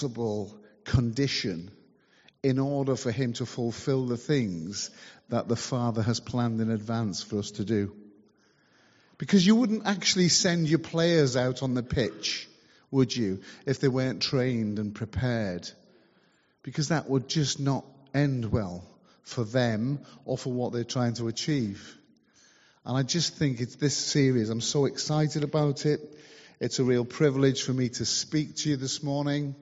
possible condition in order for him to fulfill the things that the Father has planned in advance for us to do. Because you wouldn't actually send your players out on the pitch, would you, if they weren't trained and prepared? Because that would just not end well for them or for what they're trying to achieve. And I just think it's this series. I'm so excited about it. It's a real privilege for me to speak to you this morning.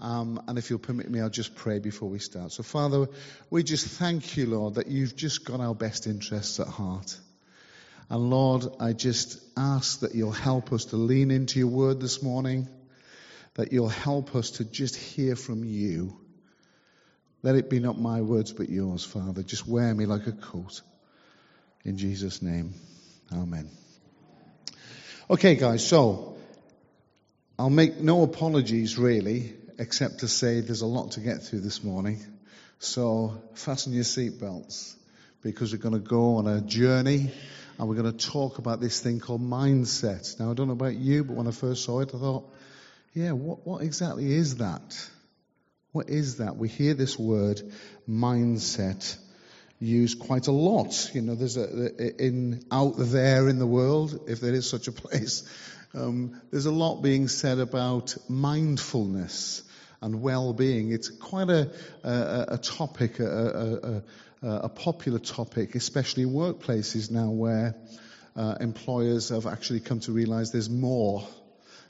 Um, and if you'll permit me, I'll just pray before we start. So, Father, we just thank you, Lord, that you've just got our best interests at heart. And Lord, I just ask that you'll help us to lean into your word this morning, that you'll help us to just hear from you. Let it be not my words, but yours, Father. Just wear me like a coat. In Jesus' name, Amen. Okay, guys, so I'll make no apologies really except to say there's a lot to get through this morning. So fasten your seatbelts because we're going to go on a journey and we're going to talk about this thing called mindset. Now, I don't know about you, but when I first saw it, I thought, yeah, what, what exactly is that? What is that? We hear this word mindset used quite a lot. You know, there's a, in, out there in the world, if there is such a place, um, there's a lot being said about mindfulness and well-being. It's quite a, a, a topic, a, a, popular topic, especially in workplaces now where uh, employers have actually come to realize there's more.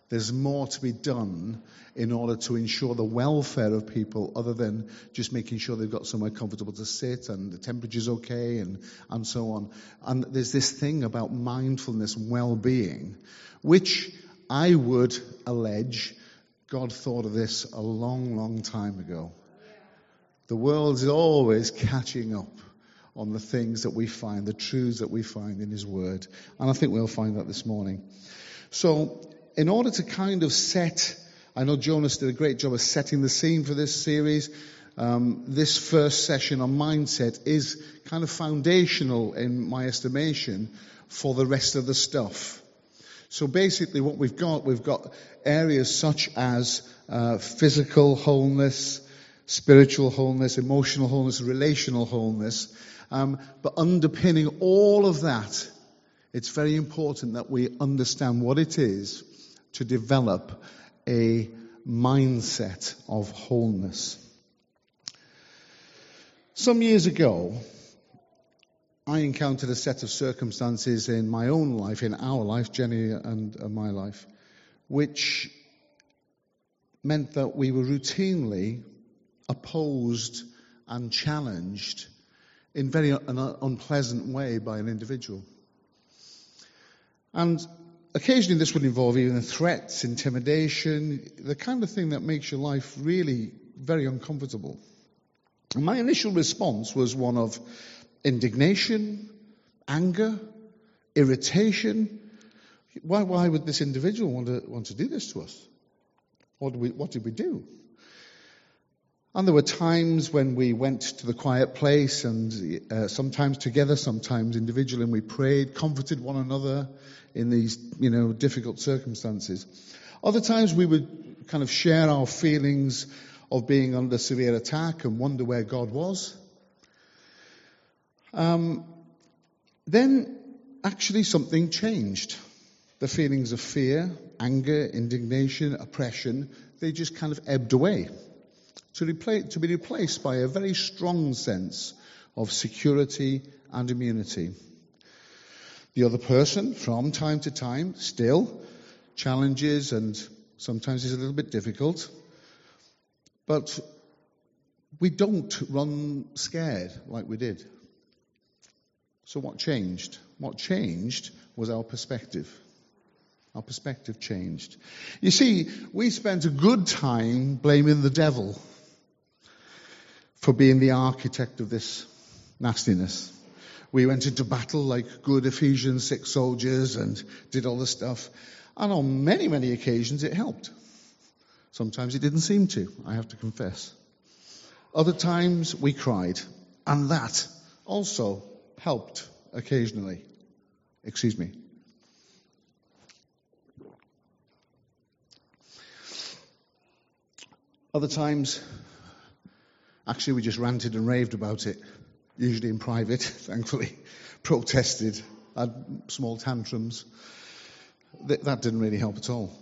There's more to be done in order to ensure the welfare of people other than just making sure they've got somewhere comfortable to sit and the temperature's okay and, and so on. And there's this thing about mindfulness, well-being, which I would allege God thought of this a long, long time ago. The world is always catching up on the things that we find, the truths that we find in His Word. And I think we'll find that this morning. So, in order to kind of set, I know Jonas did a great job of setting the scene for this series. Um, this first session on mindset is kind of foundational in my estimation for the rest of the stuff. So basically what we've got, we've got areas such as uh, physical wholeness, spiritual wholeness, emotional wholeness, relational wholeness. Um, but underpinning all of that, it's very important that we understand what it is to develop a mindset of wholeness. Some years ago, I encountered a set of circumstances in my own life, in our life, Jenny and, my life, which meant that we were routinely opposed and challenged in very an unpleasant way by an individual. And occasionally this would involve even threats, intimidation, the kind of thing that makes your life really very uncomfortable. And my initial response was one of indignation, anger, irritation. Why, why would this individual want to, want to do this to us? What did, we, what did we do? And there were times when we went to the quiet place and uh, sometimes together, sometimes individually, and we prayed, comforted one another in these, you know, difficult circumstances. Other times we would kind of share our feelings of being under severe attack and wonder where God was. Um, then actually something changed. The feelings of fear, anger, indignation, oppression, they just kind of ebbed away to, replace, to be replaced by a very strong sense of security and immunity. The other person, from time to time, still challenges and sometimes is a little bit difficult, but we don't run scared like we did. So what changed? What changed was our perspective. Our perspective changed. You see, we spent a good time blaming the devil for being the architect of this nastiness. We went into battle like good Ephesians 6 soldiers and did all this stuff. And on many, many occasions it helped. Sometimes it didn't seem to, I have to confess. Other times we cried. And that also helped occasionally. Excuse me. Other times, actually, we just ranted and raved about it, usually in private, thankfully, protested, had small tantrums. That, that didn't really help at all.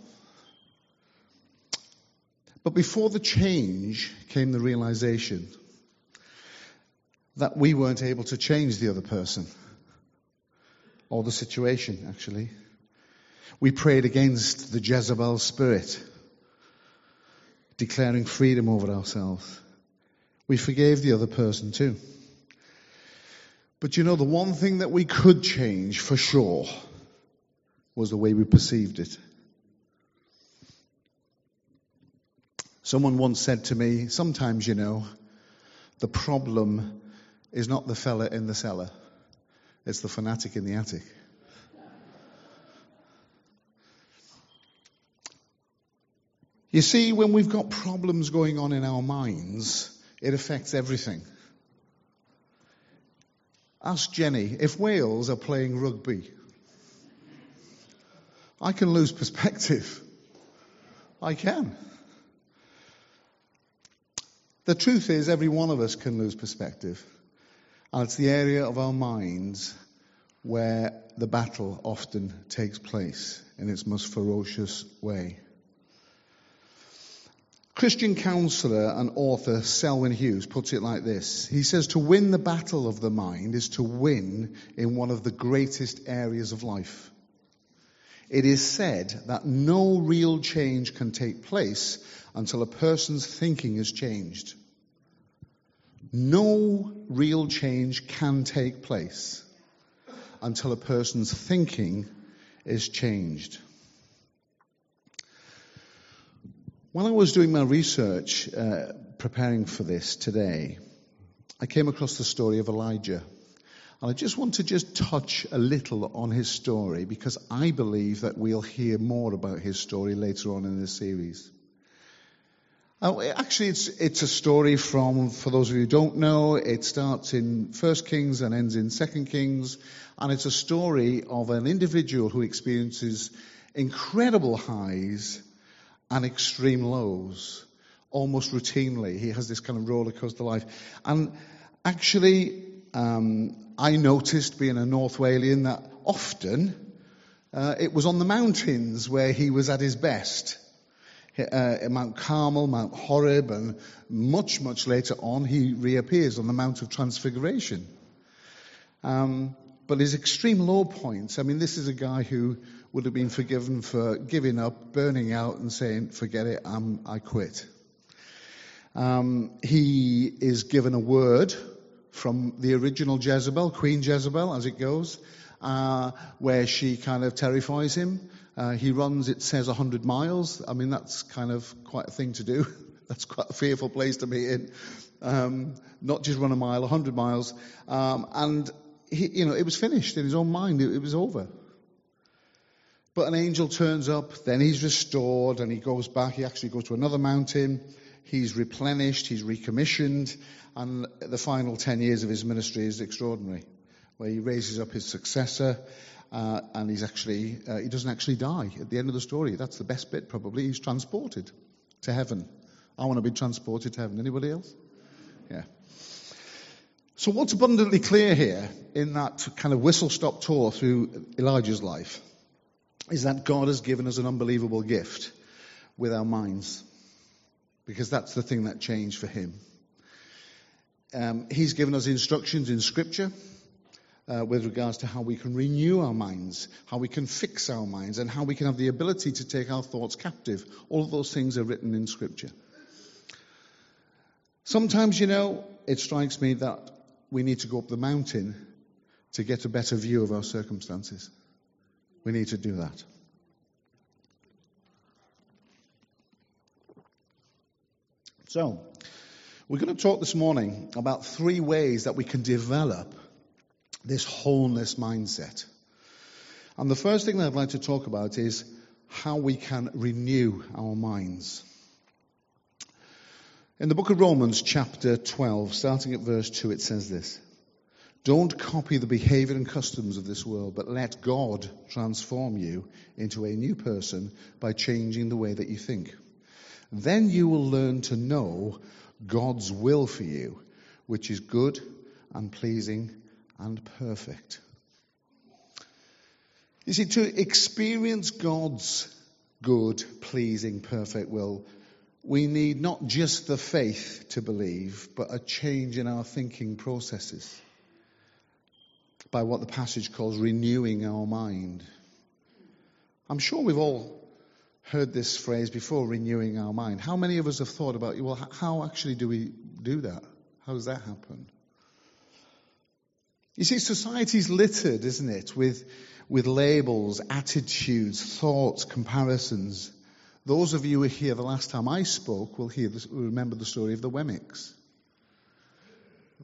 But before the change came the realization that we weren't able to change the other person or the situation, actually. We prayed against the Jezebel spirit, declaring freedom over ourselves. We forgave the other person too. But you know, the one thing that we could change for sure was the way we perceived it. Someone once said to me, sometimes, you know, the problem is not the fella in the cellar, it's the fanatic in the attic. You see, when we've got problems going on in our minds, it affects everything. Ask Jenny, if Wales are playing rugby, I can lose perspective. I can. The truth is, every one of us can lose perspective. And it's the area of our minds where the battle often takes place in its most ferocious way. Christian counselor and author Selwyn Hughes puts it like this. He says to win the battle of the mind is to win in one of the greatest areas of life. It is said that no real change can take place until a person's thinking is changed. No real change can take place until a person's thinking is changed. While I was doing my research, uh, preparing for this today, I came across the story of Elijah. And I just want to just touch a little on his story because I believe that we'll hear more about his story later on in this series. Uh, actually, it's, it's a story from, for those of you who don't know, it starts in First Kings and ends in Second Kings. And it's a story of an individual who experiences incredible highs and extreme lows almost routinely. He has this kind of roller coaster life. And actually, um, I noticed being a North Walian that often uh, it was on the mountains where he was at his best. Uh, Mount Carmel, Mount Horeb, and much, much later on, he reappears on the Mount of Transfiguration. Um, but his extreme low points, I mean, this is a guy who would have been forgiven for giving up, burning out, and saying, forget it, I'm, I quit. Um, he is given a word from the original Jezebel, Queen Jezebel, as it goes, uh, where she kind of terrifies him. Uh, he runs, it says, 100 miles. I mean, that's kind of quite a thing to do. that's quite a fearful place to be in. Um, not just run a mile, 100 miles. Um, and he, you know, it was finished in his own mind. It, it was over. But an angel turns up, then he's restored, and he goes back. He actually goes to another mountain. He's replenished, he's recommissioned, and the final 10 years of his ministry is extraordinary, where he raises up his successor, uh, and he's actually, uh, he doesn't actually die at the end of the story. That's the best bit, probably. He's transported to heaven. I want to be transported to heaven. Anybody else? Yeah. So, what's abundantly clear here in that kind of whistle stop tour through Elijah's life is that God has given us an unbelievable gift with our minds, because that's the thing that changed for him. Um, he's given us instructions in Scripture. Uh, with regards to how we can renew our minds, how we can fix our minds, and how we can have the ability to take our thoughts captive. All of those things are written in Scripture. Sometimes, you know, it strikes me that we need to go up the mountain to get a better view of our circumstances. We need to do that. So, we're going to talk this morning about three ways that we can develop this wholeness mindset. And the first thing that I'd like to talk about is how we can renew our minds. In the book of Romans, chapter 12, starting at verse 2, it says this Don't copy the behavior and customs of this world, but let God transform you into a new person by changing the way that you think. Then you will learn to know God's will for you, which is good and pleasing and perfect. You see, to experience God's good, pleasing, perfect will, we need not just the faith to believe, but a change in our thinking processes by what the passage calls renewing our mind. I'm sure we've all heard this phrase before, renewing our mind. How many of us have thought about, well, how actually do we do that? How does that happen? You see, society's littered, isn't it, with, with labels, attitudes, thoughts, comparisons. Those of you who were here the last time I spoke will hear this, will remember the story of the Wemmicks.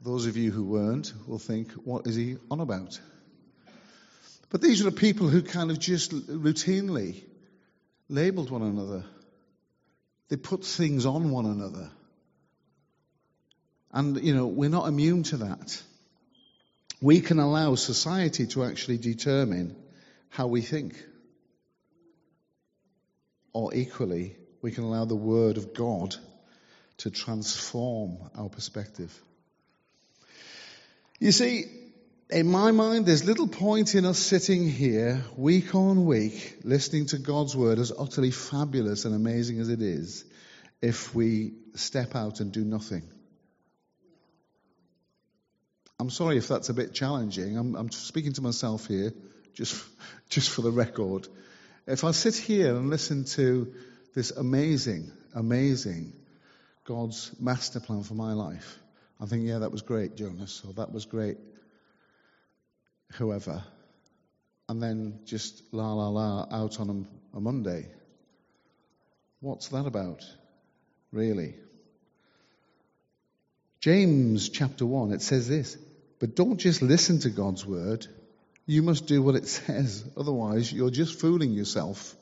Those of you who weren't will think, what is he on about? But these are the people who kind of just routinely labeled one another. They put things on one another. And, you know, we're not immune to that. We can allow society to actually determine how we think. Or equally, we can allow the Word of God to transform our perspective. You see, in my mind, there's little point in us sitting here week on week listening to God's word, as utterly fabulous and amazing as it is, if we step out and do nothing. I'm sorry if that's a bit challenging. I'm, I'm speaking to myself here, just, just for the record. If I sit here and listen to this amazing, amazing God's master plan for my life, I think, yeah, that was great, Jonas, or that was great, whoever. And then just la la la out on a, a Monday. What's that about, really? James chapter 1, it says this But don't just listen to God's word, you must do what it says. Otherwise, you're just fooling yourself.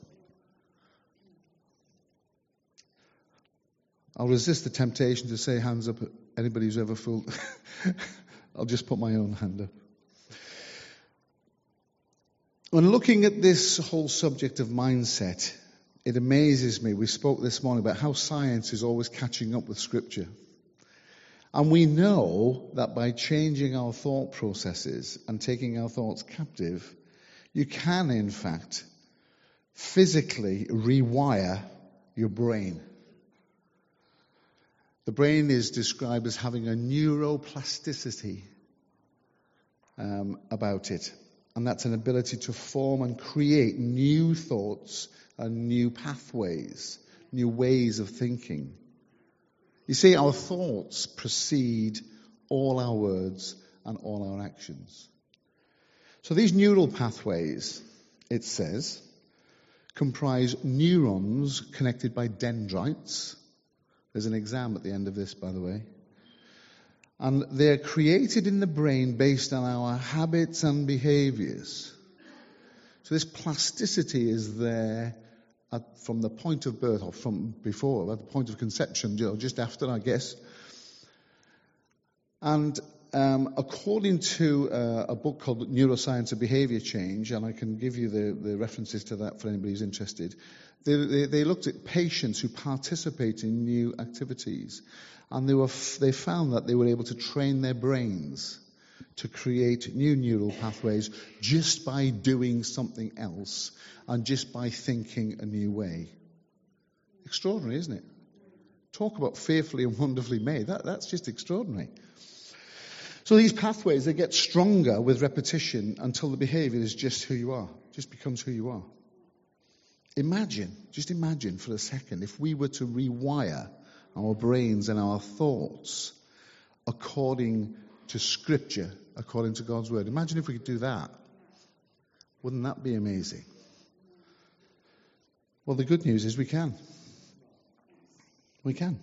I'll resist the temptation to say hands up anybody who's ever fooled. I'll just put my own hand up. When looking at this whole subject of mindset, it amazes me. We spoke this morning about how science is always catching up with Scripture. And we know that by changing our thought processes and taking our thoughts captive, you can, in fact, physically rewire your brain. The brain is described as having a neuroplasticity um, about it. And that's an ability to form and create new thoughts and new pathways, new ways of thinking. You see, our thoughts precede all our words and all our actions. So these neural pathways, it says, comprise neurons connected by dendrites there's an exam at the end of this, by the way. And they're created in the brain based on our habits and behaviors. So this plasticity is there at, from the point of birth, or from before, at the point of conception, you know, just after, I guess. And um, according to uh, a book called Neuroscience of Behavior Change, and I can give you the, the references to that for anybody who's interested, they, they, they, looked at patients who participate in new activities, and they, were, they found that they were able to train their brains to create new neural pathways just by doing something else and just by thinking a new way. Extraordinary, isn't it? Talk about fearfully and wonderfully made. That, that's just extraordinary. So these pathways, they get stronger with repetition until the behavior is just who you are, just becomes who you are. Imagine, just imagine for a second, if we were to rewire our brains and our thoughts according to Scripture, according to God's Word. Imagine if we could do that. Wouldn't that be amazing? Well, the good news is we can. We can.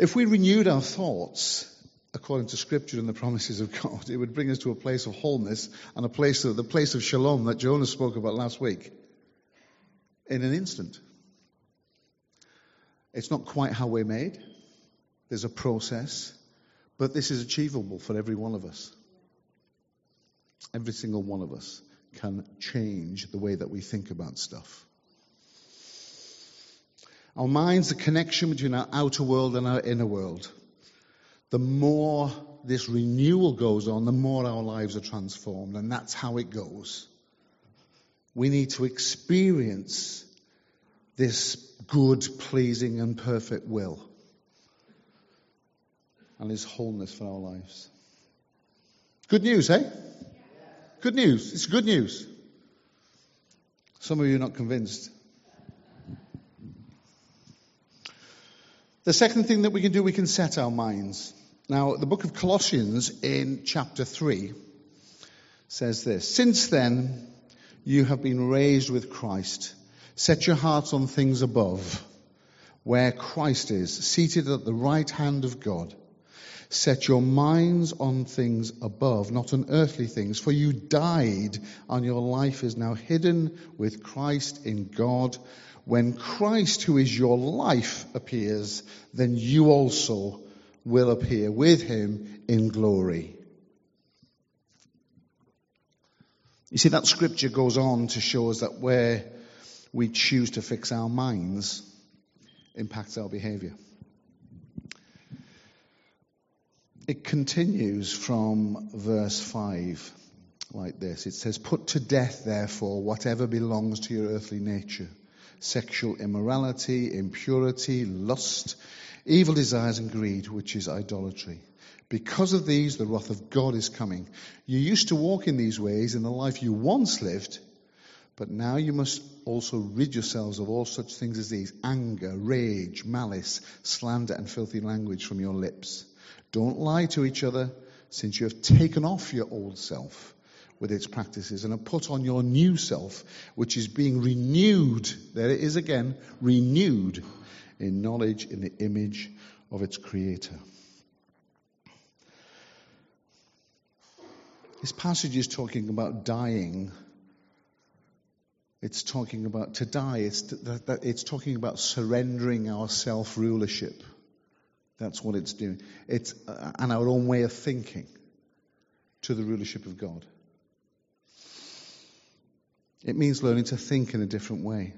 If we renewed our thoughts according to Scripture and the promises of God, it would bring us to a place of wholeness and a place of the place of shalom that Jonas spoke about last week in an instant. It's not quite how we're made. There's a process, but this is achievable for every one of us. Every single one of us can change the way that we think about stuff. Our mind's the connection between our outer world and our inner world. The more this renewal goes on, the more our lives are transformed, and that's how it goes. We need to experience this good, pleasing, and perfect will and His wholeness for our lives. Good news, eh? Good news. It's good news. Some of you are not convinced. The second thing that we can do, we can set our minds. Now, the book of Colossians in chapter 3 says this Since then, you have been raised with Christ. Set your hearts on things above, where Christ is, seated at the right hand of God. Set your minds on things above, not on earthly things, for you died, and your life is now hidden with Christ in God. When Christ, who is your life, appears, then you also will appear with him in glory. You see, that scripture goes on to show us that where we choose to fix our minds impacts our behavior. It continues from verse 5 like this. It says, Put to death, therefore, whatever belongs to your earthly nature sexual immorality, impurity, lust, evil desires, and greed, which is idolatry. Because of these, the wrath of God is coming. You used to walk in these ways in the life you once lived, but now you must also rid yourselves of all such things as these anger, rage, malice, slander, and filthy language from your lips. Don't lie to each other, since you have taken off your old self with its practices and have put on your new self, which is being renewed. There it is again, renewed in knowledge in the image of its creator. This passage is talking about dying. It's talking about to die. It's, it's talking about surrendering our self rulership. That's what it's doing. It's uh, and our own way of thinking to the rulership of God. It means learning to think in a different way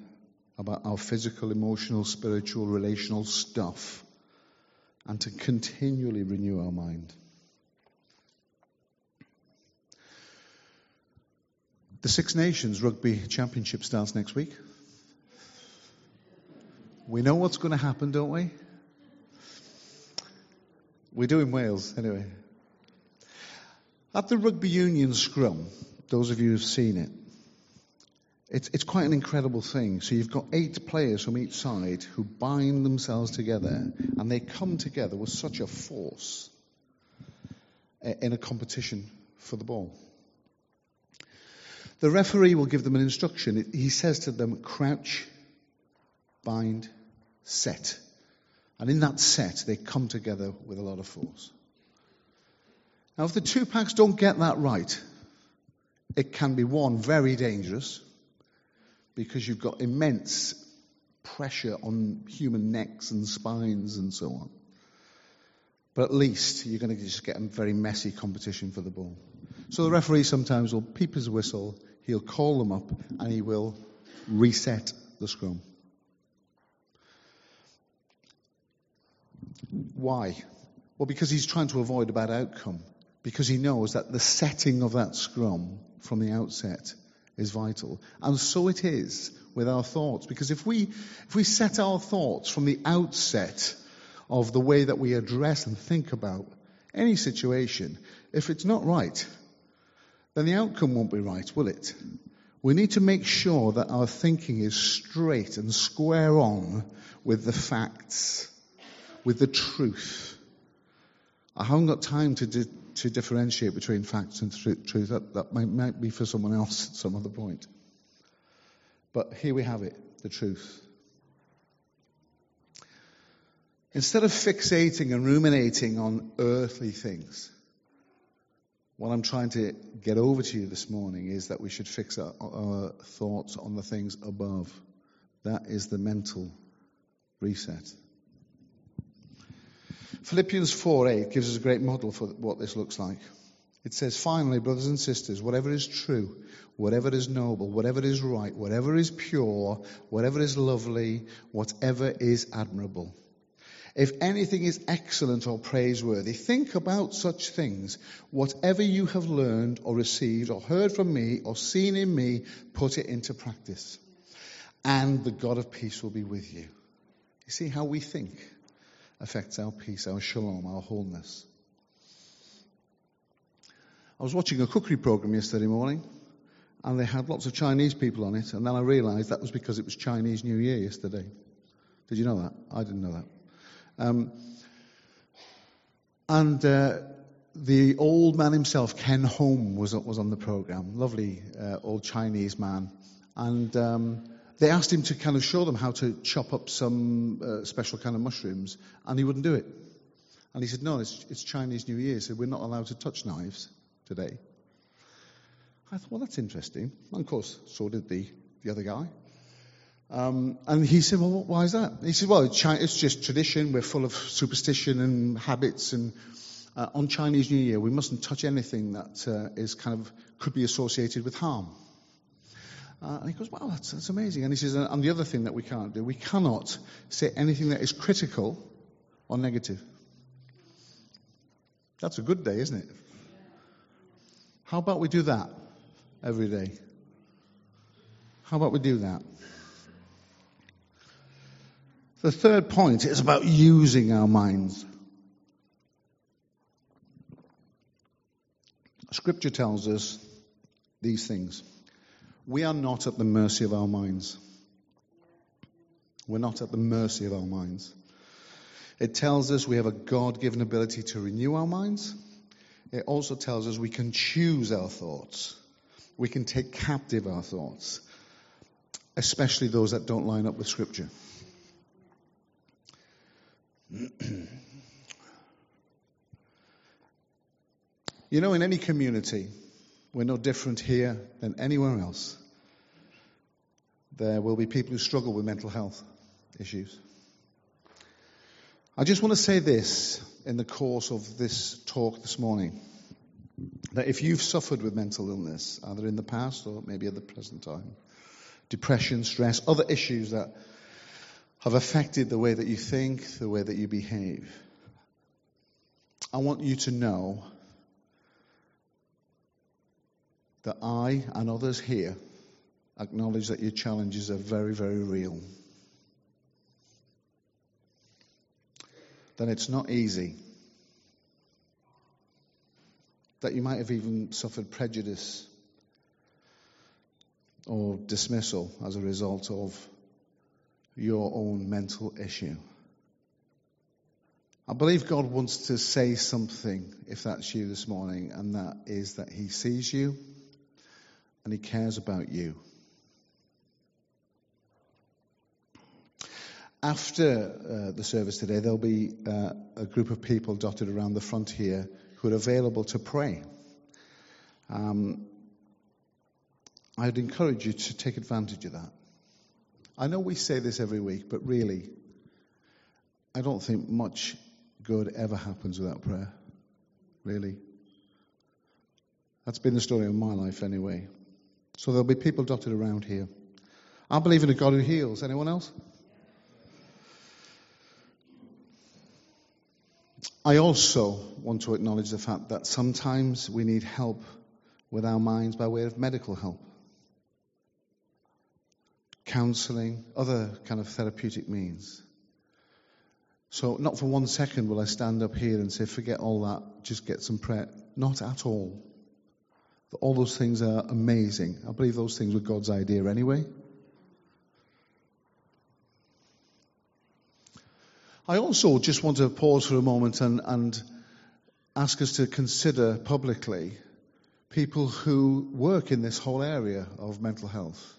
about our physical, emotional, spiritual, relational stuff and to continually renew our mind. The Six Nations Rugby Championship starts next week. We know what's going to happen, don't we? We do in Wales, anyway. At the rugby union scrum, those of you who've seen it, it's, it's quite an incredible thing. So you've got eight players from each side who bind themselves together and they come together with such a force eh, in a competition for the ball. The referee will give them an instruction. He says to them, crouch, bind, set. And in that set, they come together with a lot of force. Now, if the two packs don't get that right, it can be one, very dangerous, because you've got immense pressure on human necks and spines and so on. But at least you're going to just get a very messy competition for the ball. So the referee sometimes will peep his whistle, he'll call them up, and he will reset the scrum. Why? Well, because he's trying to avoid a bad outcome. Because he knows that the setting of that scrum from the outset is vital. And so it is with our thoughts. Because if we, if we set our thoughts from the outset of the way that we address and think about any situation, if it's not right, then the outcome won't be right, will it? We need to make sure that our thinking is straight and square on with the facts with the truth. I haven't got time to, di- to differentiate between facts and th- truth. That, that might, might be for someone else at some other point. But here we have it the truth. Instead of fixating and ruminating on earthly things, what I'm trying to get over to you this morning is that we should fix our, our thoughts on the things above. That is the mental reset. Philippians 4:8 gives us a great model for what this looks like. It says, finally, brothers and sisters, whatever is true, whatever is noble, whatever is right, whatever is pure, whatever is lovely, whatever is admirable. If anything is excellent or praiseworthy, think about such things. Whatever you have learned or received or heard from me or seen in me, put it into practice. And the God of peace will be with you. You see how we think affects our peace, our shalom, our wholeness. I was watching a cookery program yesterday morning, and they had lots of Chinese people on it, and then I realized that was because it was Chinese New Year yesterday. Did you know that? I didn't know that. Um, and uh, the old man himself, Ken Hom, was, was on the program. Lovely uh, old Chinese man. And um, they asked him to kind of show them how to chop up some uh, special kind of mushrooms, and he wouldn't do it. And he said, No, it's, it's Chinese New Year, so we're not allowed to touch knives today. I thought, well, that's interesting. And of course, so did the, the other guy. Um, and he said, well, why is that? He said, well, it's just tradition. We're full of superstition and habits. And uh, on Chinese New Year, we mustn't touch anything that uh, is kind of could be associated with harm. Uh, and he goes, wow, that's, that's amazing. And he says, and the other thing that we can't do, we cannot say anything that is critical or negative. That's a good day, isn't it? How about we do that every day? How about we do that? The third point is about using our minds. Scripture tells us these things. We are not at the mercy of our minds. We're not at the mercy of our minds. It tells us we have a God given ability to renew our minds it also tells us we can choose our thoughts. We can take captive our thoughts, especially those that don't line up with Scripture. you know, in any community, we're no different here than anywhere else. There will be people who struggle with mental health issues. I just want to say this in the course of this talk this morning that if you've suffered with mental illness, either in the past or maybe at the present time, depression, stress, other issues that have affected the way that you think, the way that you behave, I want you to know that I and others here acknowledge that your challenges are very, very real. That it's not easy that you might have even suffered prejudice or dismissal as a result of your own mental issue. I believe God wants to say something, if that's you this morning, and that is that He sees you and He cares about you. After uh, the service today, there'll be uh, a group of people dotted around the front here who are available to pray. Um, I'd encourage you to take advantage of that. I know we say this every week, but really, I don't think much good ever happens without prayer. Really. That's been the story of my life anyway. So there'll be people dotted around here. I believe in a God who heals. Anyone else? I also want to acknowledge the fact that sometimes we need help with our minds by way of medical help, counseling, other kind of therapeutic means. So, not for one second will I stand up here and say, forget all that, just get some prayer. Not at all. All those things are amazing. I believe those things were God's idea anyway. I also just want to pause for a moment and, and ask us to consider publicly people who work in this whole area of mental health.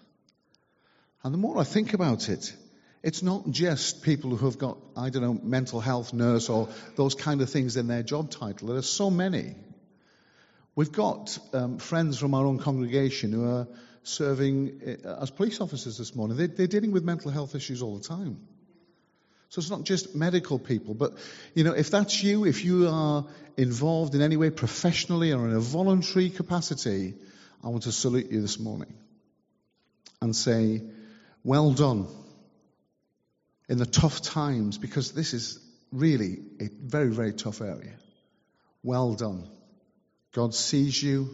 And the more I think about it, it's not just people who have got, I don't know, mental health nurse or those kind of things in their job title. There are so many. We've got um, friends from our own congregation who are serving uh, as police officers this morning. They, they're dealing with mental health issues all the time. So it's not just medical people, but you know, if that's you, if you are involved in any way professionally or in a voluntary capacity, I want to salute you this morning and say, well done in the tough times, because this is really a very, very tough area. Well done. God sees you.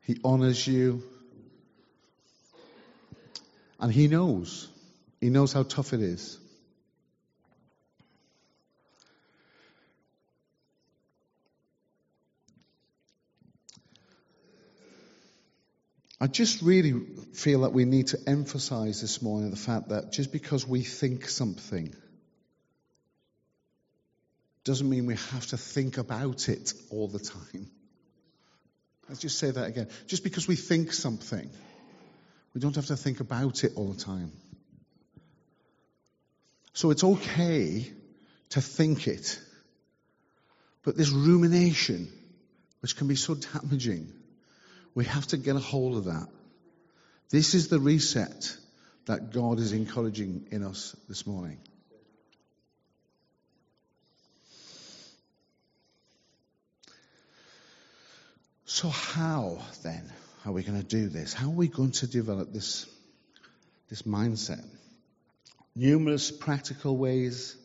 He honors you. And He knows. He knows how tough it is. I just really feel that we need to emphasize this morning the fact that just because we think something doesn't mean we have to think about it all the time. Let's just say that again. Just because we think something, we don't have to think about it all the time. So it's okay to think it. But this rumination, which can be so damaging, we have to get a hold of that. This is the reset that God is encouraging in us this morning. So, how then are we going to do this? How are we going to develop this, this mindset? Numerous practical ways.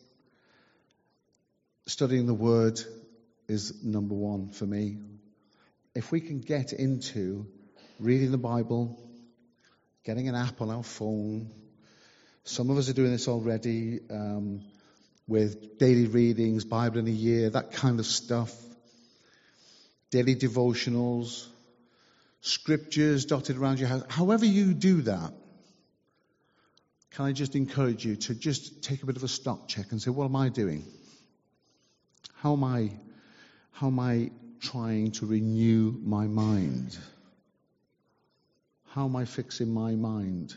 Studying the Word is number one for me if we can get into reading the Bible, getting an app on our phone, some of us are doing this already um, with daily readings, Bible in a year, that kind of stuff, daily devotionals, scriptures dotted around your house. However, you do that, can I just encourage you to just take a bit of a stock check and say, what am I doing? How am I, how am I trying to renew my mind? How am I fixing my mind?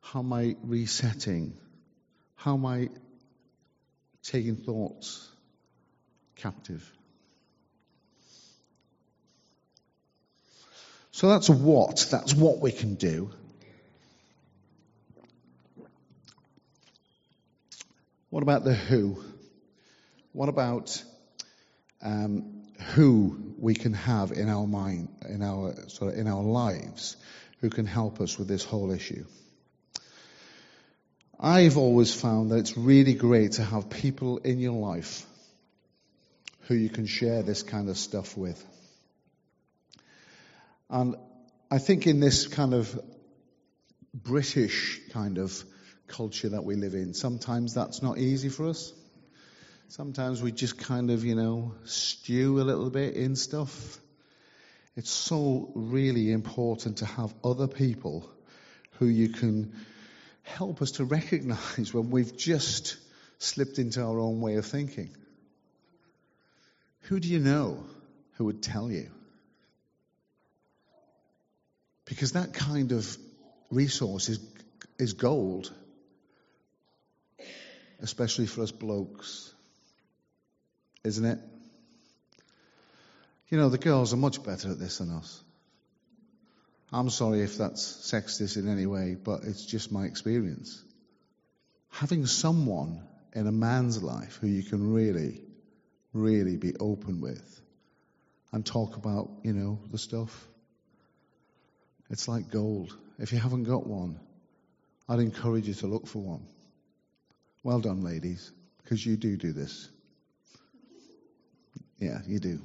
How am I resetting? How am I taking thoughts captive? So that's what, that's what we can do. What about the who? What about um, who we can have in our mind, in our sort of in our lives, who can help us with this whole issue. I've always found that it's really great to have people in your life who you can share this kind of stuff with. And I think in this kind of British kind of culture that we live in, sometimes that's not easy for us. Sometimes we just kind of, you know, stew a little bit in stuff. It's so really important to have other people who you can help us to recognize when we've just slipped into our own way of thinking. Who do you know who would tell you? Because that kind of resource is, is gold, especially for us blokes isn't it? You know, the girls are much better at this than us. I'm sorry if that's sexist in any way, but it's just my experience. Having someone in a man's life who you can really, really be open with and talk about, you know, the stuff, it's like gold. If you haven't got one, I'd encourage you to look for one. Well done, ladies, because you do do this. Yeah, you do.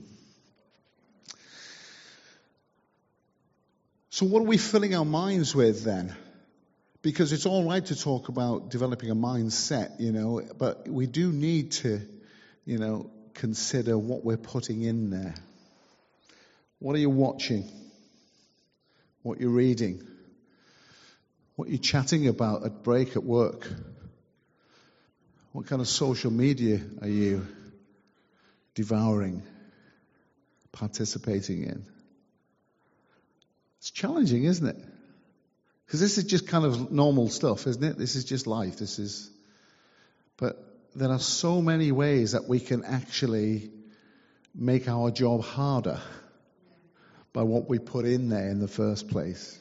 So, what are we filling our minds with then? Because it's all right to talk about developing a mindset, you know, but we do need to, you know, consider what we're putting in there. What are you watching? What you're reading? What you're chatting about at break at work? What kind of social media are you devouring, participating in. It's challenging, isn't it? Because this is just kind of normal stuff, isn't it? This is just life. This is. But there are so many ways that we can actually make our job harder by what we put in there in the first place.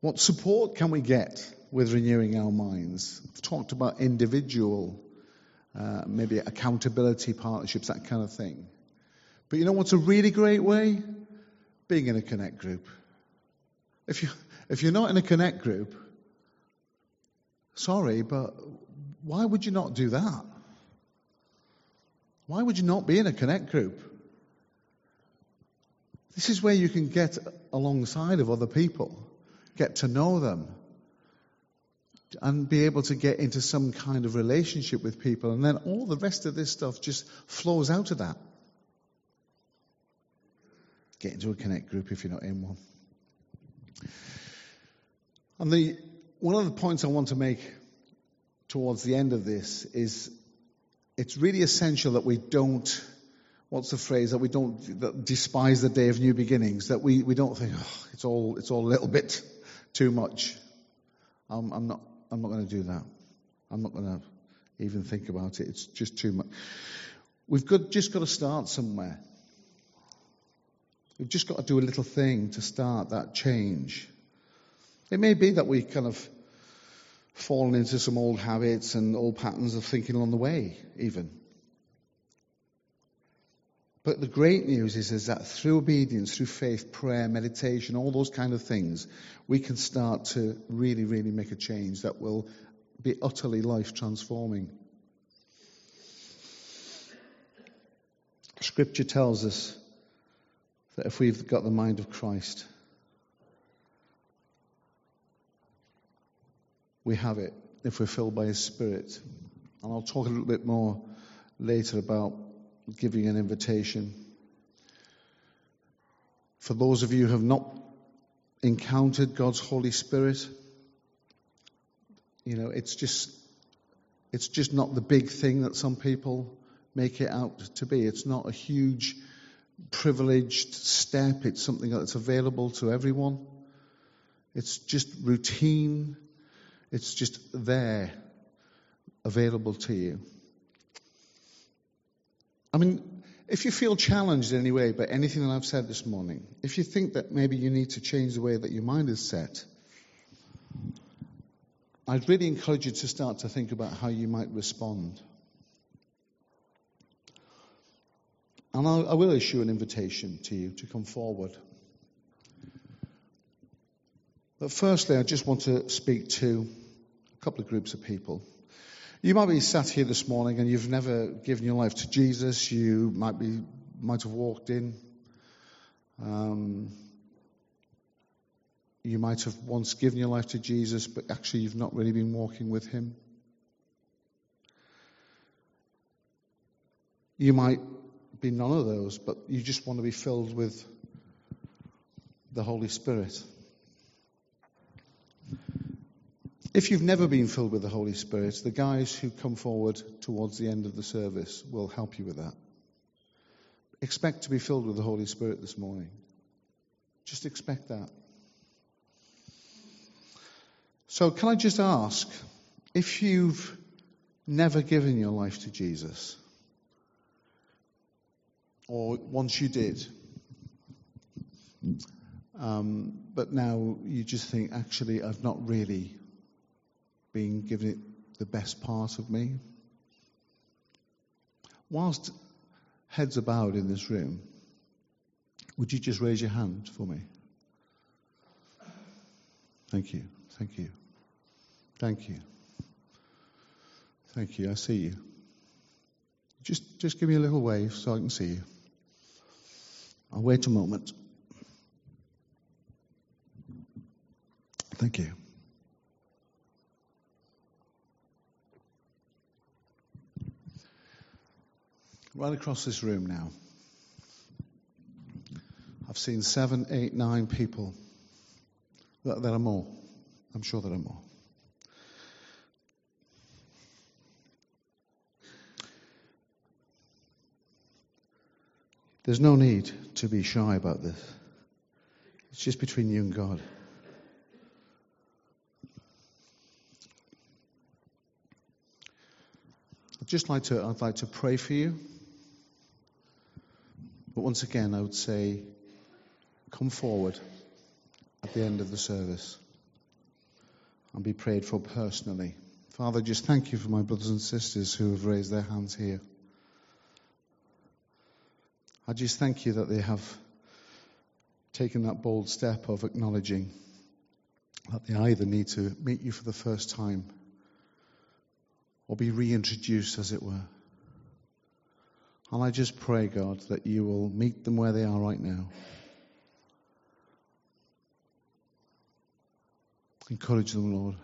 What support can we get with renewing our minds? I've talked about individual, uh, maybe accountability partnerships, that kind of thing. But you know what's a really great way? Being in a connect group. If, you, if you're not in a connect group, sorry, but why would you not do that? Why would you not be in a connect group? This is where you can get alongside of other people, get to know them, and be able to get into some kind of relationship with people. And then all the rest of this stuff just flows out of that. Get into a connect group if you're not in one. And the, one of the points I want to make towards the end of this is it's really essential that we don't what's the phrase that we don't that despise the day of new beginnings that we, we don't think oh, it's all it's all a little bit too much I'm, I'm not I'm not going to do that. I'm not going to even think about it. It's just too much. We've got just got to start somewhere. We've just got to do a little thing to start that change. It may be that we kind of fallen into some old habits and old patterns of thinking along the way even but the great news is, is that through obedience, through faith, prayer, meditation, all those kind of things, we can start to really, really make a change that will be utterly life transforming. Scripture tells us that if we've got the mind of Christ, we have it if we're filled by His Spirit. And I'll talk a little bit more later about giving an invitation. For those of you who have not encountered God's Holy Spirit, you know, it's just, it's just not the big thing that some people make it out to be. It's not a huge, privileged step. It's something that's available to everyone. It's just routine. It's just there, available to you. I mean, if you feel challenged in any way by anything that I've said this morning, if you think that maybe you need to change the way that your mind is set, I'd really encourage you to start to think about how you might respond. And I'll, I will issue an invitation to you to come forward. But firstly, I just want to speak to a couple of groups of people. You might be sat here this morning and you've never given your life to Jesus. You might be might have walked in. Um, you might have once given your life to Jesus, but actually you've not really been walking with Him. You might be none of those, but you just want to be filled with the Holy Spirit. If you've never been filled with the Holy Spirit, the guys who come forward towards the end of the service will help you with that. Expect to be filled with the Holy Spirit this morning. Just expect that. So, can I just ask if you've never given your life to Jesus, or once you did, um, but now you just think, actually, I've not really being given it the best part of me? Whilst heads are bowed in this room, would you just raise your hand for me? Thank you. Thank you. Thank you. Thank you. I see you. Just, just give me a little wave so I can see you. I'll wait a moment. Thank you. Right across this room now. I've seen seven, eight, nine people. There are more. I'm sure there are more. There's no need to be shy about this. It's just between you and God. I'd just like to, I'd like to pray for you. But once again, I would say, come forward at the end of the service. and be prayed for personally. Father, just thank you for my brothers and sisters who have raised their hands here. I just thank you that they have taken that bold step of acknowledging that they either need to meet you for the first time or be reintroduced, as it were. And I just pray, God, that you will meet them where they are right now. Encourage them, Lord.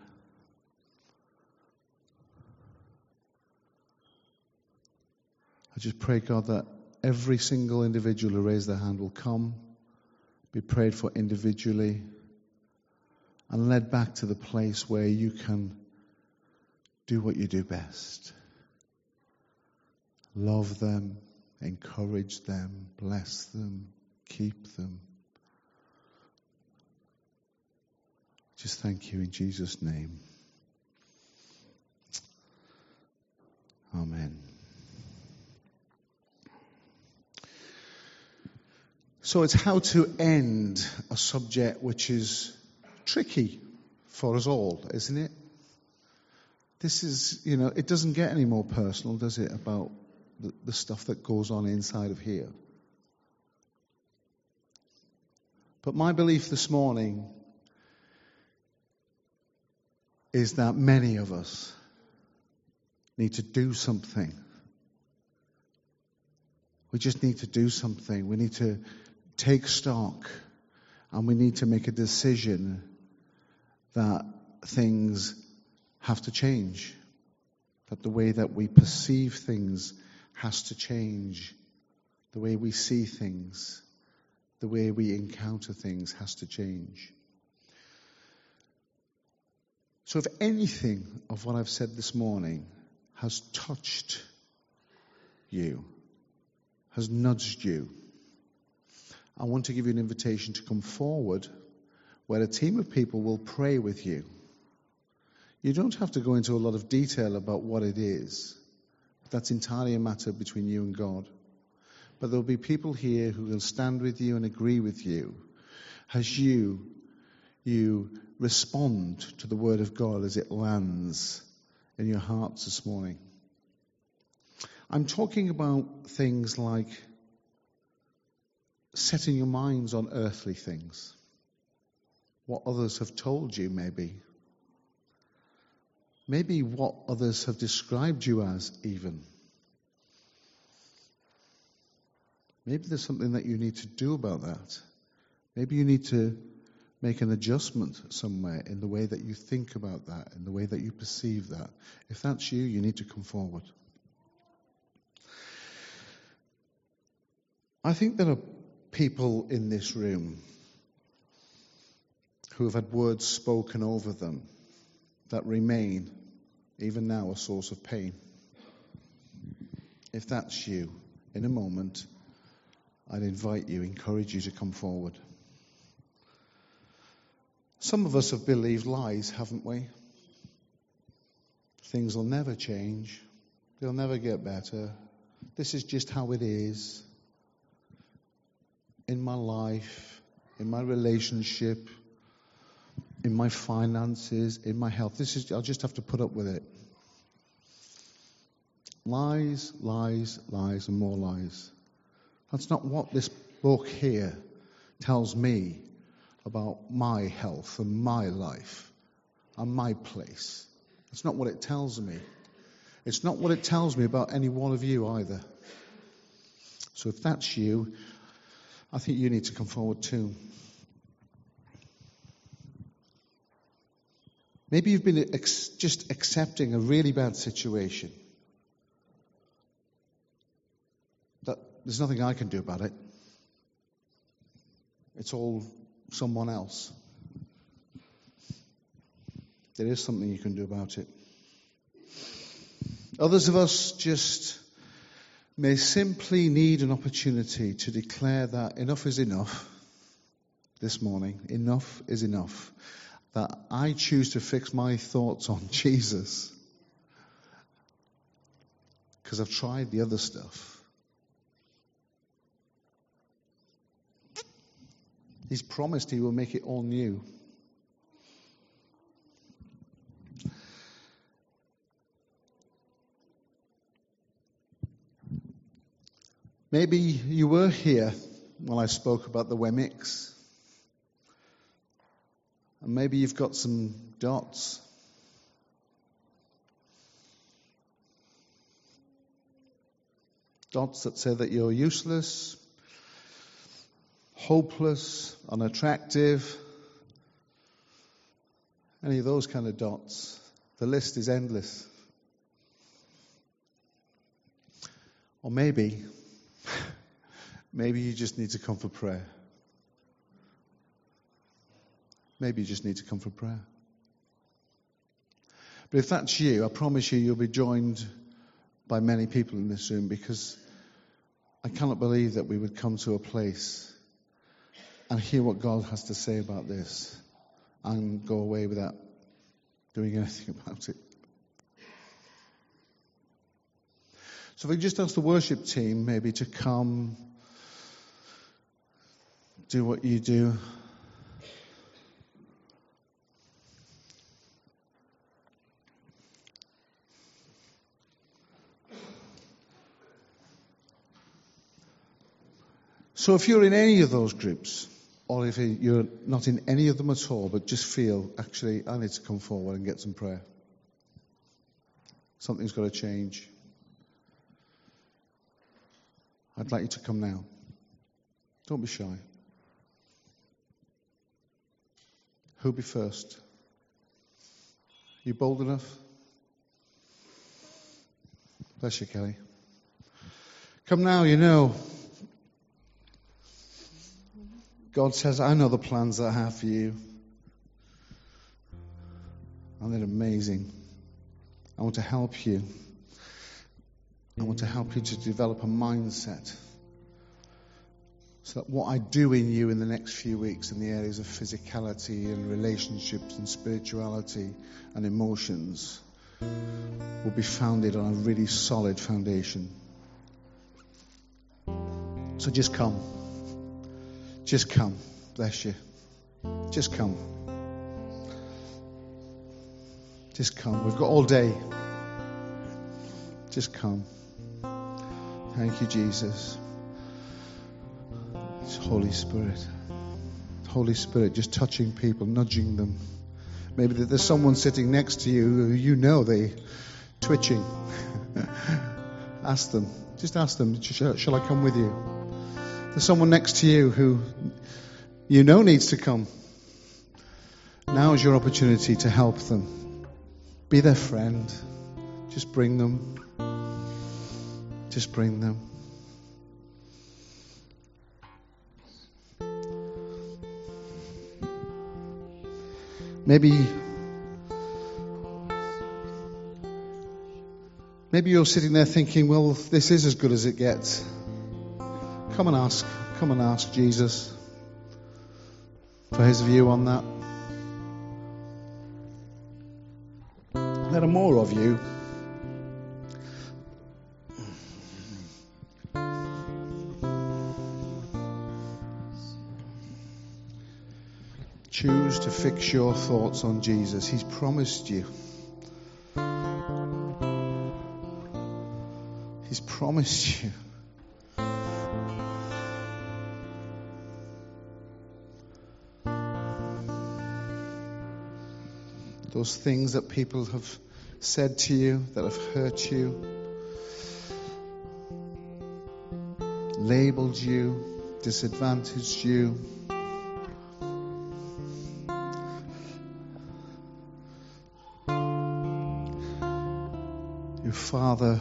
I just pray, God, that every single individual who raised their hand will come, be prayed for individually, and led back to the place where you can do what you do best. Love them, encourage them, bless them, keep them. Just thank you in Jesus' name. Amen. So it's how to end a subject which is tricky for us all, isn't it? This is, you know, it doesn't get any more personal, does it, about the, the stuff that goes on inside of here. But my belief this morning is that many of us need to do something. We just need to do something. We need to take stock and we need to make a decision that things have to change, that the way that we perceive things has to change, the way we see things, the way we encounter things has to change. So, if anything of what I've said this morning has touched you, has nudged you, I want to give you an invitation to come forward where a team of people will pray with you. You don't have to go into a lot of detail about what it is. That's entirely a matter between you and God. But there'll be people here who will stand with you and agree with you as you, you respond to the Word of God as it lands in your hearts this morning. I'm talking about things like setting your minds on earthly things, what others have told you, maybe. Maybe what others have described you as, even. Maybe there's something that you need to do about that. Maybe you need to make an adjustment somewhere in the way that you think about that, in the way that you perceive that. If that's you, you need to come forward. I think there are people in this room who have had words spoken over them that remain, even now, a source of pain. If that's you, in a moment, I'd invite you, encourage you to come forward. Some of us have believed lies, haven't we? Things will never change. They'll never get better. This is just how it is in my life, in my relationship, in my finances, in my health. This is, I'll just have to put up with it. Lies, lies, lies, and more lies. That's not what this book here tells me about my health and my life and my place. That's not what it tells me. It's not what it tells me about any one of you either. So if that's you, I think you need to come forward too. Maybe you've been ex- just accepting a really bad situation. That there's nothing I can do about it. It's all someone else. There is something you can do about it. Others of us just may simply need an opportunity to declare that enough is enough this morning. Enough is enough that I choose to fix my thoughts on Jesus because I've tried the other stuff. He's promised he will make it all new. Maybe you were here when I spoke about the Wemmicks. And maybe you've got some dots. Dots that say that you're useless, hopeless, unattractive. Any of those kind of dots. The list is endless. Or maybe, maybe you just need to come for prayer. Maybe you just need to come for prayer. But if that's you, I promise you, you'll be joined by many people in this room because I cannot believe that we would come to a place and hear what God has to say about this and go away without doing anything about it. So if we just ask the worship team maybe to come, do what you do. So if you're in any of those groups, or if you're not in any of them at all, but just feel, actually, I need to come forward and get some prayer. Something's got to change. I'd like you to come now. Don't be shy. Who'll be first? You bold enough? Bless you, Kelly. Come now, you know. God says, I know the plans that I have for you. And they're amazing. I want to help you. I want to help you to develop a mindset so that what I do in you in the next few weeks in the areas of physicality and relationships and spirituality and emotions will be founded on a really solid foundation. So just come. Just come. Bless you. Just come. Just come. We've got all day. Just come. Thank you, Jesus. It's Holy Spirit. Holy Spirit just touching people, nudging them. Maybe there's someone sitting next to you who you know they twitching. ask them. Just ask them, shall I come with you? There's someone next to you who you know needs to come. Now is your opportunity to help them. Be their friend. Just bring them. Just bring them. Maybe maybe you're sitting there thinking, well, this is as good as it gets. Come and ask. Come and ask Jesus for his view on that. There are more of you. Choose to fix your thoughts on Jesus. He's promised you. He's promised you. Those things that people have said to you, that have hurt you, labeled you, disadvantaged you. Your Father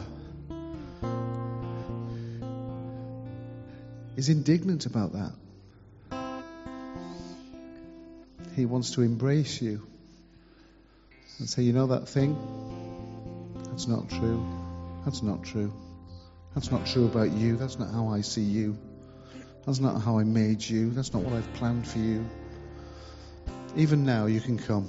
is indignant about that. He wants to embrace you and say, you know that thing? That's not true. That's not true. That's not true about you. That's not how I see you. That's not how I made you. That's not what I've planned for you. Even now, you can come.